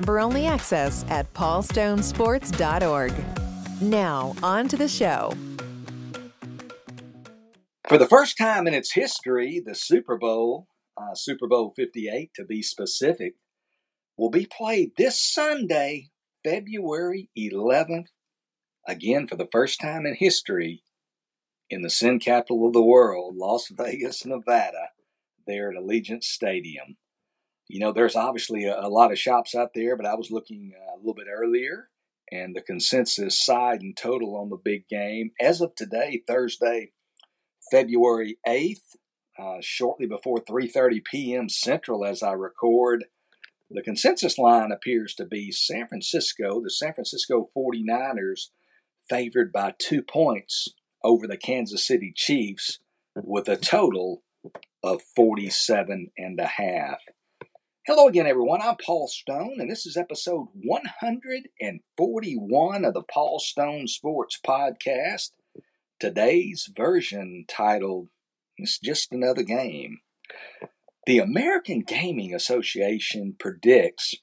member only access at paulstonesports.org. Now, on to the show. For the first time in its history, the Super Bowl, uh, Super Bowl 58 to be specific, will be played this Sunday, February 11th, again for the first time in history, in the sin capital of the world, Las Vegas, Nevada there at Allegiant Stadium. You know, there's obviously a, a lot of shops out there, but I was looking uh, a little bit earlier, and the consensus side and total on the big game as of today, Thursday, February 8th, uh, shortly before 3:30 p.m. Central, as I record. The consensus line appears to be San Francisco, the San Francisco 49ers, favored by two points over the Kansas City Chiefs with a total of 47 and a half. Hello again, everyone. I'm Paul Stone, and this is episode 141 of the Paul Stone Sports Podcast. Today's version titled, It's Just Another Game. The American Gaming Association predicts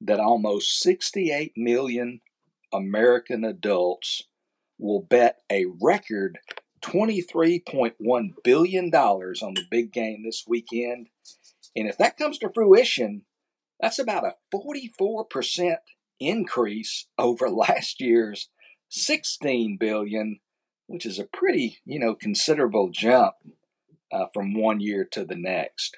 that almost 68 million American adults will bet a record $23.1 billion on the big game this weekend. And if that comes to fruition, that's about a 44% increase over last year's 16 billion, which is a pretty, you know, considerable jump uh, from one year to the next.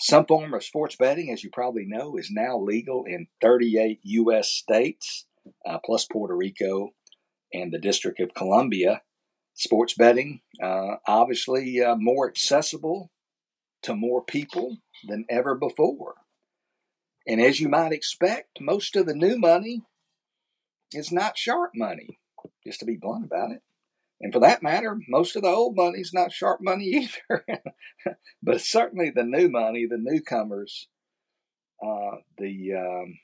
Some form of sports betting, as you probably know, is now legal in 38 U.S. states, uh, plus Puerto Rico and the District of Columbia sports betting, uh, obviously uh, more accessible to more people than ever before. And as you might expect, most of the new money is not sharp money, just to be blunt about it. And for that matter, most of the old money is not sharp money either. but certainly the new money, the newcomers, uh, the um,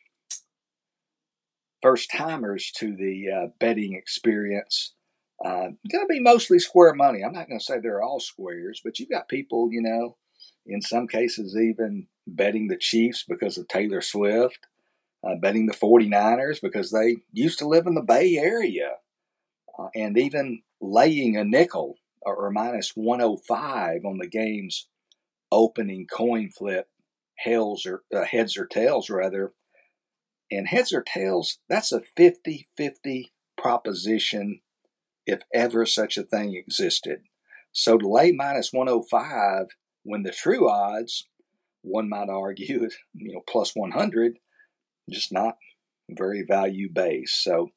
first timers to the uh, betting experience uh, going to be mostly square money. I'm not going to say they're all squares, but you've got people, you know, in some cases even betting the Chiefs because of Taylor Swift, uh, betting the 49ers because they used to live in the Bay Area, uh, and even laying a nickel or, or minus 105 on the game's opening coin flip, heads or, uh, heads or tails rather. And heads or tails, that's a 50 50 proposition if ever such a thing existed. So to lay minus 105 when the true odds, one might argue, is you know plus 100, just not very value based. So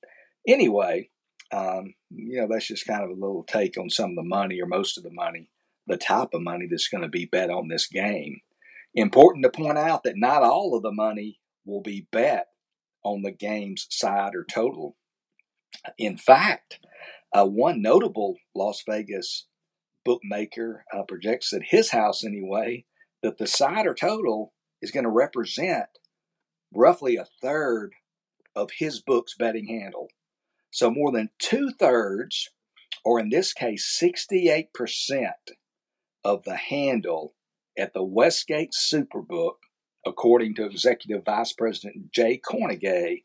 anyway, um, you know that's just kind of a little take on some of the money or most of the money, the type of money that's going to be bet on this game. Important to point out that not all of the money will be bet on the game's side or total. In fact, uh, one notable Las Vegas bookmaker uh, projects at his house, anyway, that the side or total is going to represent roughly a third of his book's betting handle. So more than two thirds, or in this case, 68% of the handle at the Westgate Superbook, according to Executive Vice President Jay Kornegay,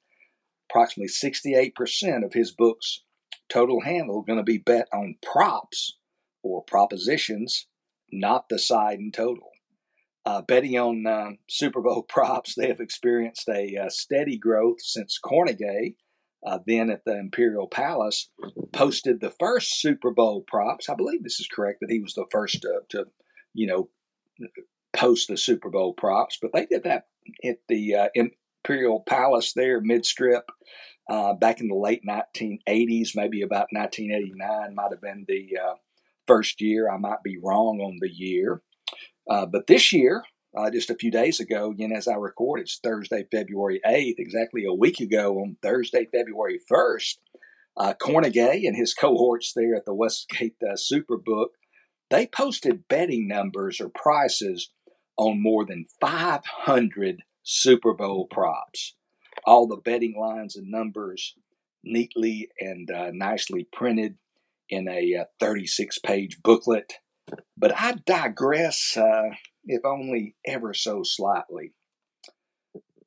approximately 68% of his book's total handle going to be bet on props or propositions, not the side and total. Uh, betting on uh, Super Bowl props, they have experienced a uh, steady growth since Kornegay, uh, then at the Imperial Palace, posted the first Super Bowl props. I believe this is correct that he was the first to, to you know, post the Super Bowl props, but they did that at the uh, Imperial Palace there, mid strip, uh, back in the late 1980s, maybe about 1989 might have been the first year. I might be wrong on the year. Uh, but this year, uh, just a few days ago, again, as I record, it's Thursday, February 8th, exactly a week ago on Thursday, February 1st. Uh, Kornegay and his cohorts there at the Westgate uh, Superbook, they posted betting numbers or prices on more than 500 Super Bowl props. All the betting lines and numbers neatly and uh, nicely printed in a 36 page booklet. But I digress uh, if only ever so slightly.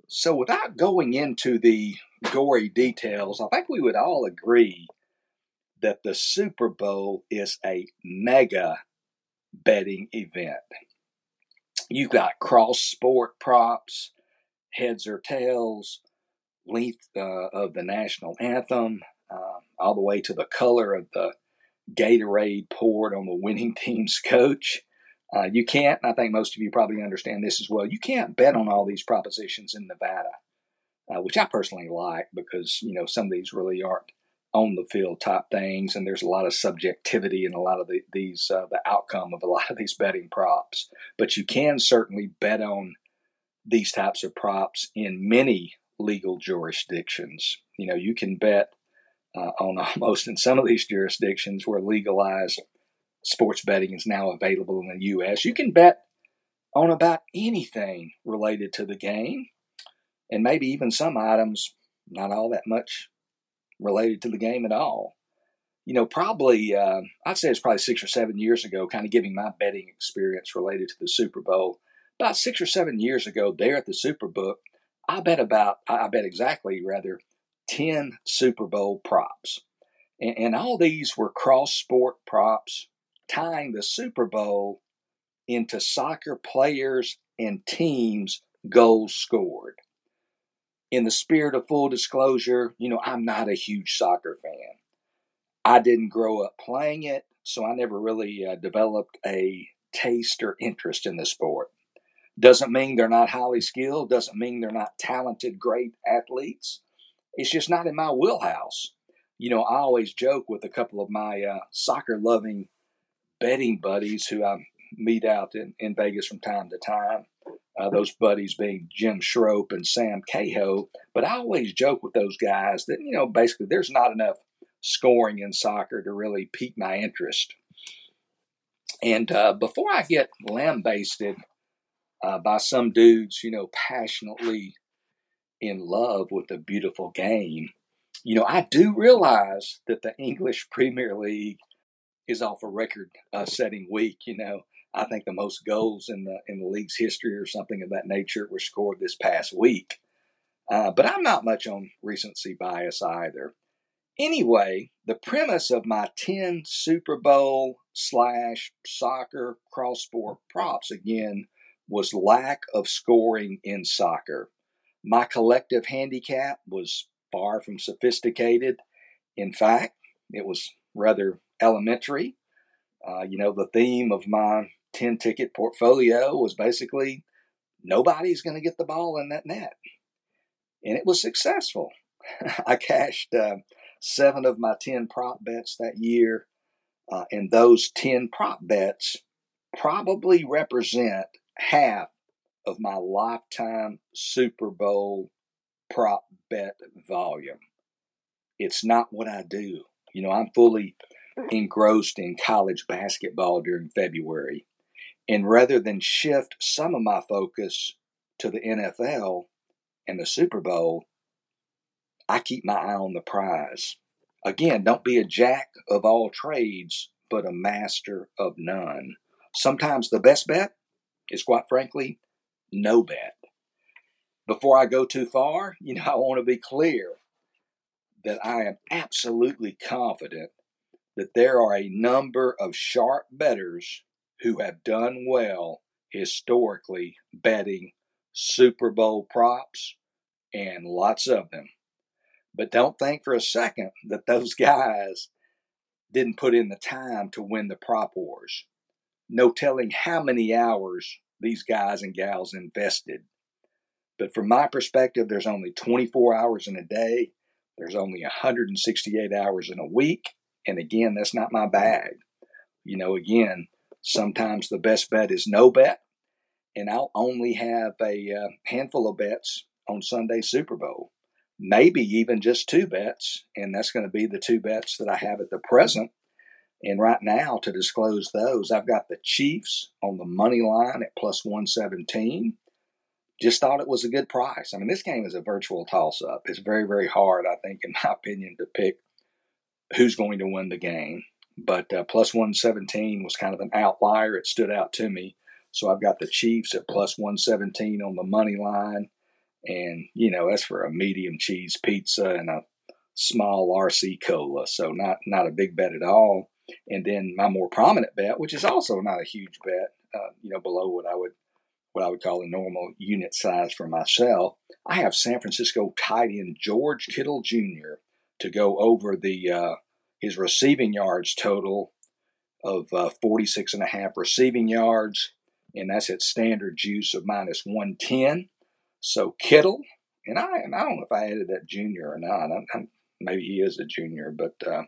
So, without going into the gory details, I think we would all agree that the Super Bowl is a mega betting event. You've got cross sport props, heads or tails, length uh, of the national anthem, uh, all the way to the color of the Gatorade poured on the winning team's coach. Uh, you can't, I think most of you probably understand this as well, you can't bet on all these propositions in Nevada, uh, which I personally like because, you know, some of these really aren't on the field type things, and there's a lot of subjectivity in a lot of the, these, uh, the outcome of a lot of these betting props. But you can certainly bet on these types of props in many legal jurisdictions. You know, you can bet uh, on almost in some of these jurisdictions where legalized sports betting is now available in the U.S. You can bet on about anything related to the game, and maybe even some items not all that much related to the game at all. You know, probably, uh, I'd say it's probably six or seven years ago, kind of giving my betting experience related to the Super Bowl. About six or seven years ago, there at the Superbook, I bet about, I bet exactly rather, 10 Super Bowl props. And, and all these were cross sport props tying the Super Bowl into soccer players and teams' goals scored. In the spirit of full disclosure, you know, I'm not a huge soccer fan. I didn't grow up playing it, so I never really uh, developed a taste or interest in the sport. Doesn't mean they're not highly skilled, doesn't mean they're not talented, great athletes. It's just not in my wheelhouse. You know, I always joke with a couple of my uh, soccer loving betting buddies who I meet out in, in Vegas from time to time. Uh, those buddies being Jim Schroep and Sam Cahoe. But I always joke with those guys that, you know, basically there's not enough scoring in soccer to really pique my interest. And uh, before I get lambasted uh, by some dudes, you know, passionately in love with a beautiful game, you know, I do realize that the English Premier League is off a record uh, setting week. You know, I think the most goals in the in the league's history or something of that nature were scored this past week. Uh, but I'm not much on recency bias either. Anyway, the premise of my 10 Super Bowl slash soccer cross sport props again was lack of scoring in soccer. My collective handicap was far from sophisticated. In fact, it was rather elementary. Uh, you know, the theme of my 10 ticket portfolio was basically nobody's going to get the ball in that net. And it was successful. I cashed uh, seven of my 10 prop bets that year. Uh, and those 10 prop bets probably represent half of my lifetime Super Bowl prop bet volume. It's not what I do. You know, I'm fully mm. engrossed in college basketball during February. And rather than shift some of my focus to the NFL and the Super Bowl, I keep my eye on the prize. Again, don't be a jack of all trades, but a master of none. Sometimes the best bet is, quite frankly, no bet. Before I go too far, you know, I want to be clear that I am absolutely confident that there are a number of sharp bettors who have done well historically betting Super Bowl props and lots of them. But don't think for a second that those guys didn't put in the time to win the prop wars. No telling how many hours these guys and gals invested. But from my perspective, there's only 24 hours in a day, there's only 168 hours in a week. And again, that's not my bag. You know, again, sometimes the best bet is no bet. And I'll only have a uh, handful of bets on Sunday Super Bowl, maybe even just two bets. And that's going to be the two bets that I have at the present. And right now, to disclose those, I've got the Chiefs on the money line at plus 117. Just thought it was a good price. I mean, this game is a virtual toss up. It's very, very hard, I think, in my opinion, to pick who's going to win the game. But uh, plus 117 was kind of an outlier. It stood out to me. So I've got the Chiefs at plus 117 on the money line. And, you know, that's for a medium cheese pizza and a small RC cola. So not, not a big bet at all. And then my more prominent bet, which is also not a huge bet, uh, you know, below what I would what I would call a normal unit size for myself. I have San Francisco tight end George Kittle Jr. to go over the uh, his receiving yards total of uh, 46 and a half receiving yards, and that's at standard juice of minus 110. So Kittle, and I, and I don't know if I added that junior or not. I'm, I'm, maybe he is a junior, but uh,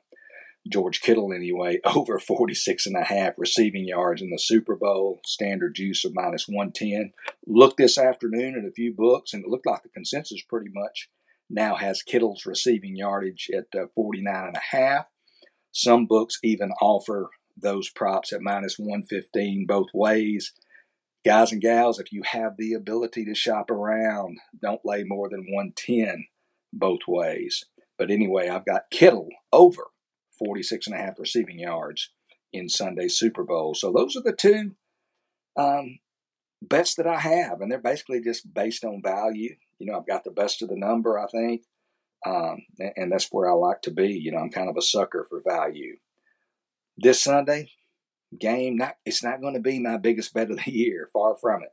George Kittle anyway, over 46 and a half receiving yards in the Super Bowl, standard juice of minus 110. Looked this afternoon at a few books, and it looked like the consensus pretty much now has Kittle's receiving yardage at uh, 49 and a half. Some books even offer those props at minus 115 both ways. Guys and gals, if you have the ability to shop around, don't lay more than 110 both ways. But anyway, I've got Kittle over 46 and a half receiving yards in Sunday's Super Bowl. So those are the two um, bets that I have, and they're basically just based on value. You know, I've got the best of the number, I think. Um, and that's where I like to be. You know, I'm kind of a sucker for value. This Sunday game, not it's not going to be my biggest bet of the year. Far from it.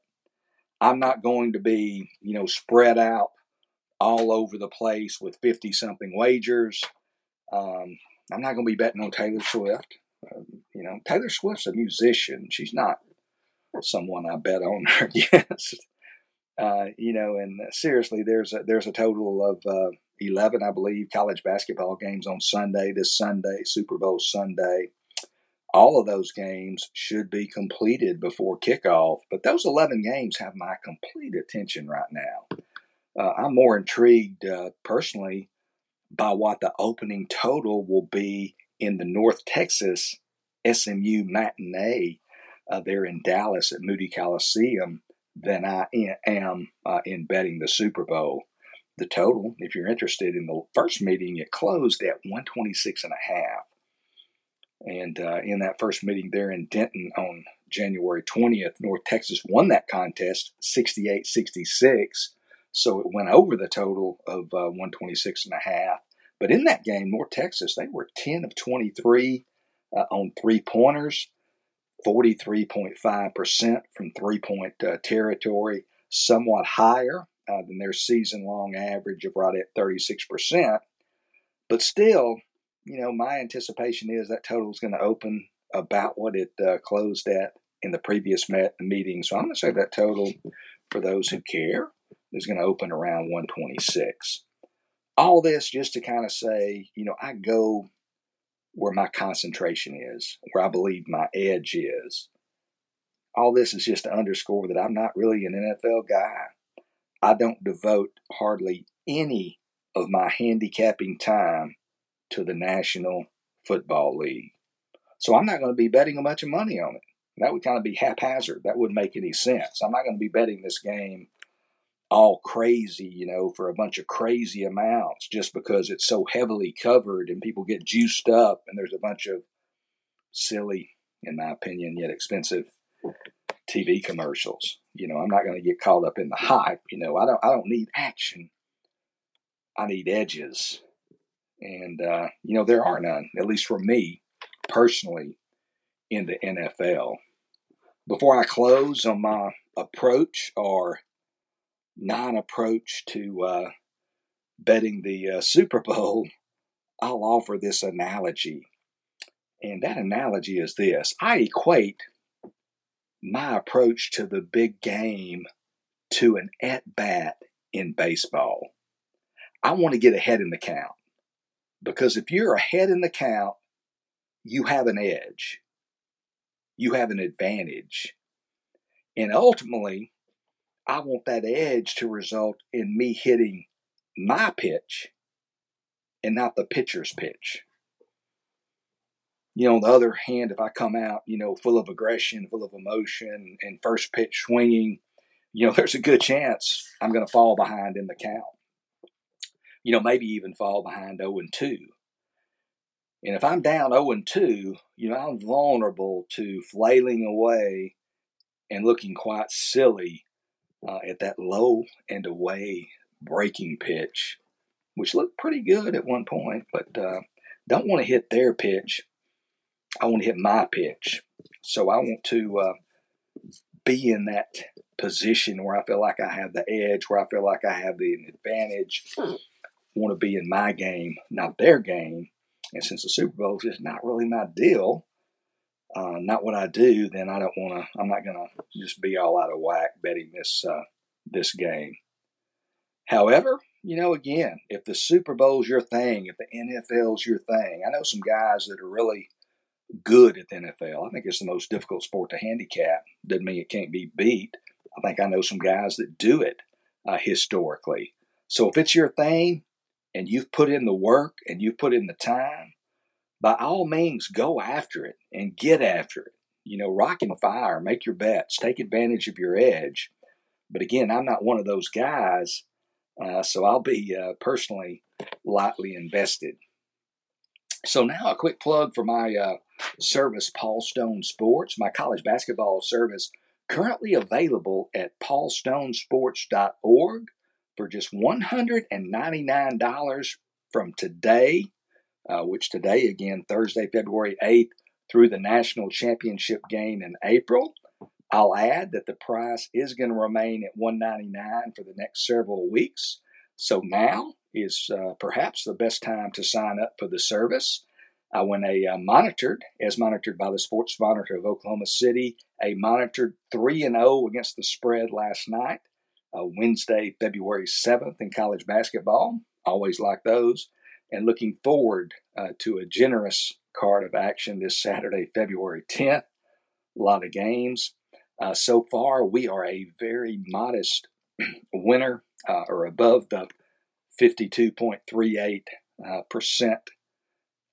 I'm not going to be, you know, spread out all over the place with 50 something wagers. Um, I'm not going to be betting on Taylor Swift. Uh, you know, Taylor Swift's a musician. She's not someone I bet on against. Uh, you know, and seriously, there's a, there's a total of uh, 11, I believe, college basketball games on Sunday, this Sunday, Super Bowl Sunday. All of those games should be completed before kickoff, but those 11 games have my complete attention right now. Uh, I'm more intrigued uh, personally by what the opening total will be in the North Texas SMU matinee uh, there in Dallas at Moody Coliseum than I am uh, in betting the Super Bowl the total. If you're interested in the first meeting, it closed at 126 and a half. And uh, in that first meeting there in Denton on January 20th, North Texas won that contest 68 66. So it went over the total of uh, 126 and a half. But in that game, North Texas, they were 10 of 23 uh, on three pointers, 43.5% from three point uh, territory, somewhat higher uh, than their season long average of right at 36%. But still, you know, my anticipation is that total is going to open about what it uh, closed at in the previous met- meeting. So I'm going to say that total, for those who care, is going to open around 126. All this just to kind of say, you know, I go where my concentration is, where I believe my edge is. All this is just to underscore that I'm not really an NFL guy. I don't devote hardly any of my handicapping time to the National Football League. So I'm not going to be betting a bunch of money on it. That would kind of be haphazard. That wouldn't make any sense. I'm not going to be betting this game all crazy, you know, for a bunch of crazy amounts just because it's so heavily covered and people get juiced up and there's a bunch of silly, in my opinion, yet expensive TV commercials. You know, I'm not going to get caught up in the hype. You know, I don't. I don't need action. I need edges, and uh, you know there are none. At least for me personally, in the NFL. Before I close on my approach or non-approach to uh, betting the uh, Super Bowl, I'll offer this analogy. And that analogy is this I equate my approach to the big game to an at bat in baseball. I want to get ahead in the count because if you're ahead in the count, you have an edge, you have an advantage. And ultimately, I want that edge to result in me hitting my pitch and not the pitcher's pitch. You know, on the other hand, if I come out, you know, full of aggression, full of emotion, and first pitch swinging, you know, there's a good chance I'm going to fall behind in the count. You know, maybe even fall behind 0 and 2. And if I'm down 0 and 2, you know, I'm vulnerable to flailing away and looking quite silly uh, at that low and away breaking pitch, which looked pretty good at one point, but uh, don't want to hit their pitch. I want to hit my pitch. So I want to uh, be in that position where I feel like I have the edge, where I feel like I have the advantage. I want to be in my game, not their game. And since the Super Bowl is just not really my deal, uh, not what I do, then I don't want to. I'm not going to just be all out of whack betting this uh, this game. However, you know, again, if the Super Bowl's your thing, if the NFL's your thing, I know some guys that are really good at the NFL. I think it's the most difficult sport to handicap. Doesn't mean it can't be beat. I think I know some guys that do it uh, historically. So if it's your thing and you've put in the work and you've put in the time, by all means, go after it and get after it. You know, rock and fire, make your bets, take advantage of your edge. But again, I'm not one of those guys, uh, so I'll be uh, personally lightly invested. So now a quick plug for my uh, service, Paul Stone Sports, my college basketball service, currently available at paulstonesports.org for just $199 from today uh, which today, again, Thursday, February 8th, through the national championship game in April. I'll add that the price is going to remain at 199 for the next several weeks. So now is uh, perhaps the best time to sign up for the service. I went a uh, monitored, as monitored by the Sports Monitor of Oklahoma City, a monitored 3 and 0 against the spread last night, uh, Wednesday, February 7th in college basketball. Always like those and looking forward uh, to a generous card of action this Saturday, February 10th. A lot of games. Uh, so far, we are a very modest winner uh, or above the 52.38 uh, percent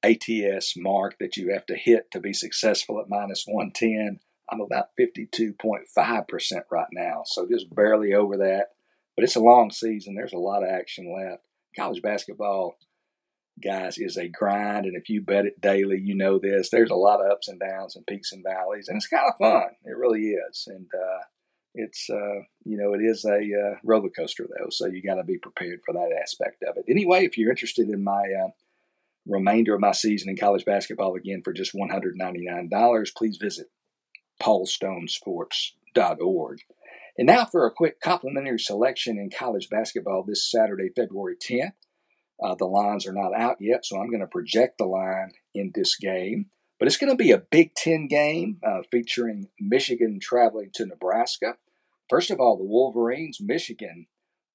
ATS mark that you have to hit to be successful at minus 110. I'm about 52.5% right now, so just barely over that. But it's a long season. There's a lot of action left. College basketball guys, is a grind. And if you bet it daily, you know this. There's a lot of ups and downs and peaks and valleys, and it's kind of fun. It really is. And uh, it's, uh, you know, it is a uh, roller coaster, though. So you got to be prepared for that aspect of it. Anyway, if you're interested in my uh, remainder of my season in college basketball, again, for just $199, please visit paulstonesports.org. And now for a quick complimentary selection in college basketball this Saturday, February 10th. Uh, the lines are not out yet, so I'm going to project the line in this game. But it's going to be a Big Ten game uh, featuring Michigan traveling to Nebraska. First of all, the Wolverines, Michigan,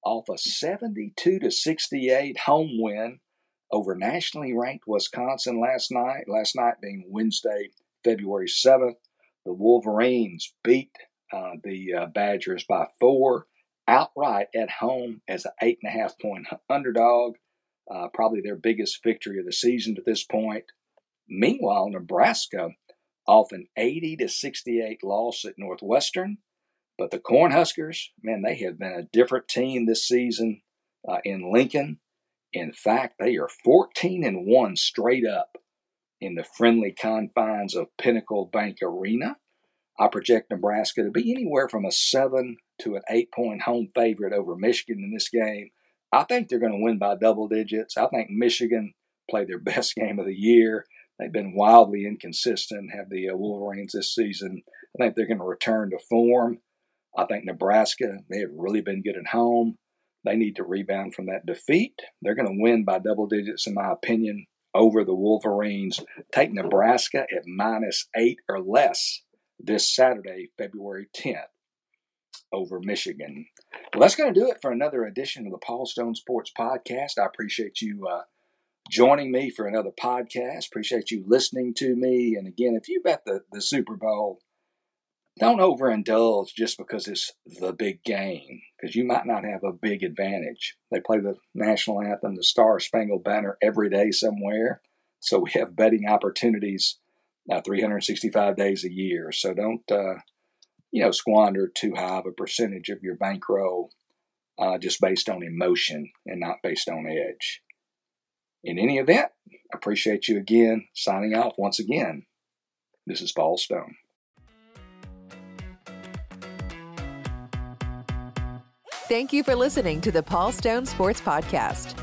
off a 72 to 68 home win over nationally ranked Wisconsin last night. Last night being Wednesday, February 7th. The Wolverines beat uh, the uh, Badgers by four outright at home as an eight and a half point underdog uh, probably their biggest victory of the season to this point. Meanwhile, Nebraska off an 80 to 68 loss at Northwestern. But the Cornhuskers, man, they have been a different team this season uh, in Lincoln. In fact, they are 14 and 1 straight up in the friendly confines of Pinnacle Bank Arena. I project Nebraska to be anywhere from a 7 to an 8 point home favorite over Michigan in this game. I think they're going to win by double digits. I think Michigan played their best game of the year. They've been wildly inconsistent, have the uh, Wolverines this season. I think they're going to return to form. I think Nebraska, they have really been good at home. They need to rebound from that defeat. They're going to win by double digits, in my opinion, over the Wolverines. Take Nebraska at minus eight or less this Saturday, February 10th, over Michigan. Well, that's going to do it for another edition of the Paul Stone Sports Podcast. I appreciate you uh, joining me for another podcast. Appreciate you listening to me. And again, if you bet the, the Super Bowl, don't overindulge just because it's the big game, because you might not have a big advantage. They play the national anthem, the Star Spangled Banner every day somewhere. So we have betting opportunities uh, 365 days a year. So don't, uh, you know, squander too high of a percentage of your bankroll uh, just based on emotion and not based on edge. In any event, appreciate you again. Signing off once again. This is Paul Stone. Thank you for listening to the Paul Stone Sports Podcast.